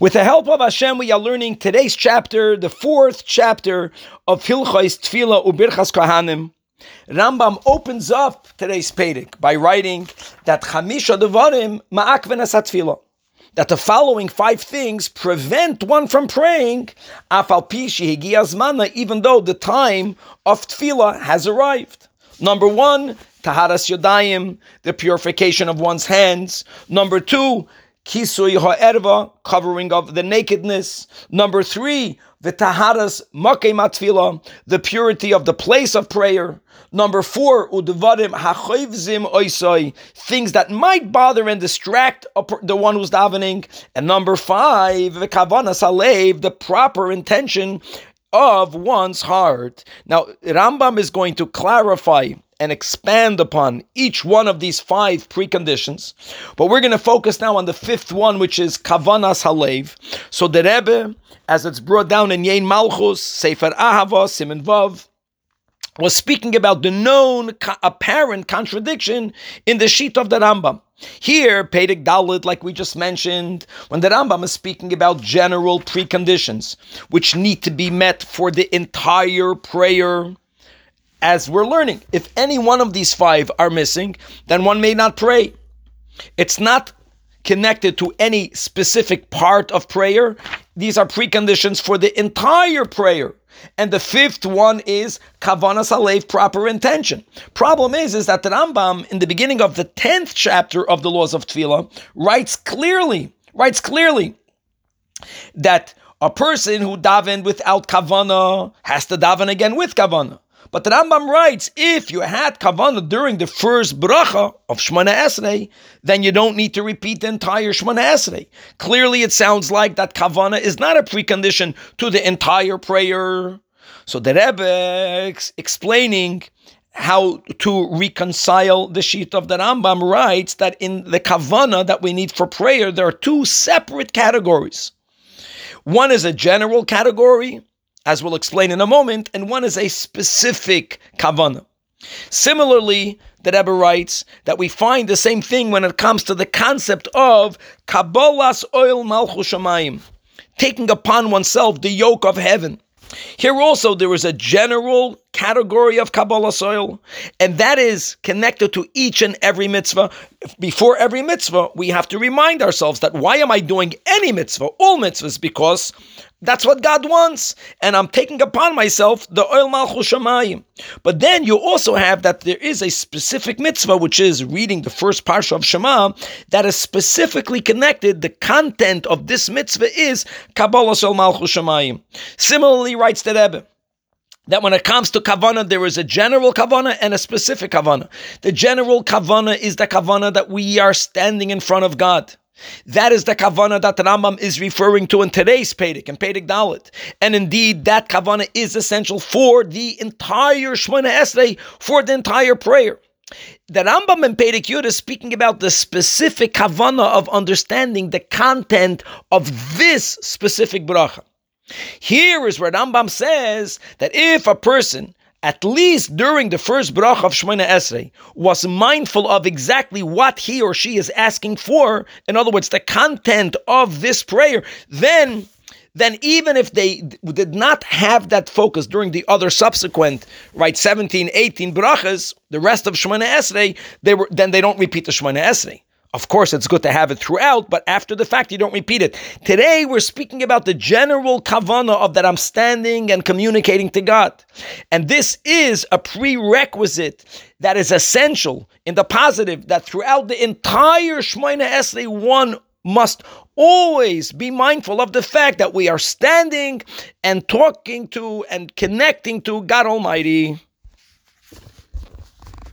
With the help of Hashem, we are learning today's chapter, the fourth chapter of Hilchais Tfila Ubirchas Kohanim. Rambam opens up today's Pedic by writing that Chamisha Devarim Ma'akven Tfila. That the following five things prevent one from praying, even though the time of Tfila has arrived. Number one, Taharas Yodayim, the purification of one's hands. Number two, Kisui ha'erva, covering of the nakedness. Number three, the taharas makei matfila, the purity of the place of prayer. Number four, udvarim ha'choivzim oisoi, things that might bother and distract the one who's davening. And number five, the kavanas the proper intention of one's heart. Now, Rambam is going to clarify and expand upon each one of these five preconditions. But we're going to focus now on the fifth one, which is Kavanas Halev. So the Rebbe, as it's brought down in Yein Malchus, Sefer Ahava, Simen Vav, was speaking about the known apparent contradiction in the sheet of the Rambam. Here, Pedig Dalit, like we just mentioned, when the Rambam is speaking about general preconditions which need to be met for the entire prayer, as we're learning. If any one of these five are missing, then one may not pray. It's not connected to any specific part of prayer. These are preconditions for the entire prayer. And the fifth one is kavanas alev, proper intention. Problem is, is that the Rambam in the beginning of the tenth chapter of the laws of tefillah writes clearly, writes clearly that a person who davened without kavana has to daven again with kavana. But the Rambam writes, if you had kavanah during the first bracha of Shemana Esrei, then you don't need to repeat the entire Shemana Esrei. Clearly, it sounds like that kavanah is not a precondition to the entire prayer. So the Rebbe ex- explaining how to reconcile the sheet of the Rambam writes that in the kavana that we need for prayer, there are two separate categories. One is a general category, as we'll explain in a moment, and one is a specific kavana. Similarly, the Rebbe writes that we find the same thing when it comes to the concept of Kabbalas oil malchus taking upon oneself the yoke of heaven. Here also there is a general category of Kabbalas oil, and that is connected to each and every mitzvah. Before every mitzvah, we have to remind ourselves that why am I doing any mitzvah, all mitzvahs? Because that's what God wants, and I'm taking upon myself the oil malchus shamayim. But then you also have that there is a specific mitzvah, which is reading the first parsha of Shema, that is specifically connected. The content of this mitzvah is Kabbalah oil malchus shamayim. Similarly, writes the Rebbe that when it comes to kavana, there is a general kavana and a specific kavana. The general kavana is the kavana that we are standing in front of God. That is the kavana that Rambam is referring to in today's Pedic and Pedic Dalit. And indeed, that kavana is essential for the entire Shemona Esrei, for the entire prayer. The Rambam and Pedic Yud is speaking about the specific kavana of understanding the content of this specific bracha. Here is where Rambam says that if a person at least during the first bracha of Shemona Esrei, was mindful of exactly what he or she is asking for, in other words, the content of this prayer, then then even if they did not have that focus during the other subsequent, right, 17, 18 brachas, the rest of Shemona Esrei, they were then they don't repeat the Shemona Esrei. Of course, it's good to have it throughout, but after the fact, you don't repeat it. Today, we're speaking about the general kavana of that I'm standing and communicating to God. And this is a prerequisite that is essential in the positive that throughout the entire Shmoina Esrei, one must always be mindful of the fact that we are standing and talking to and connecting to God Almighty.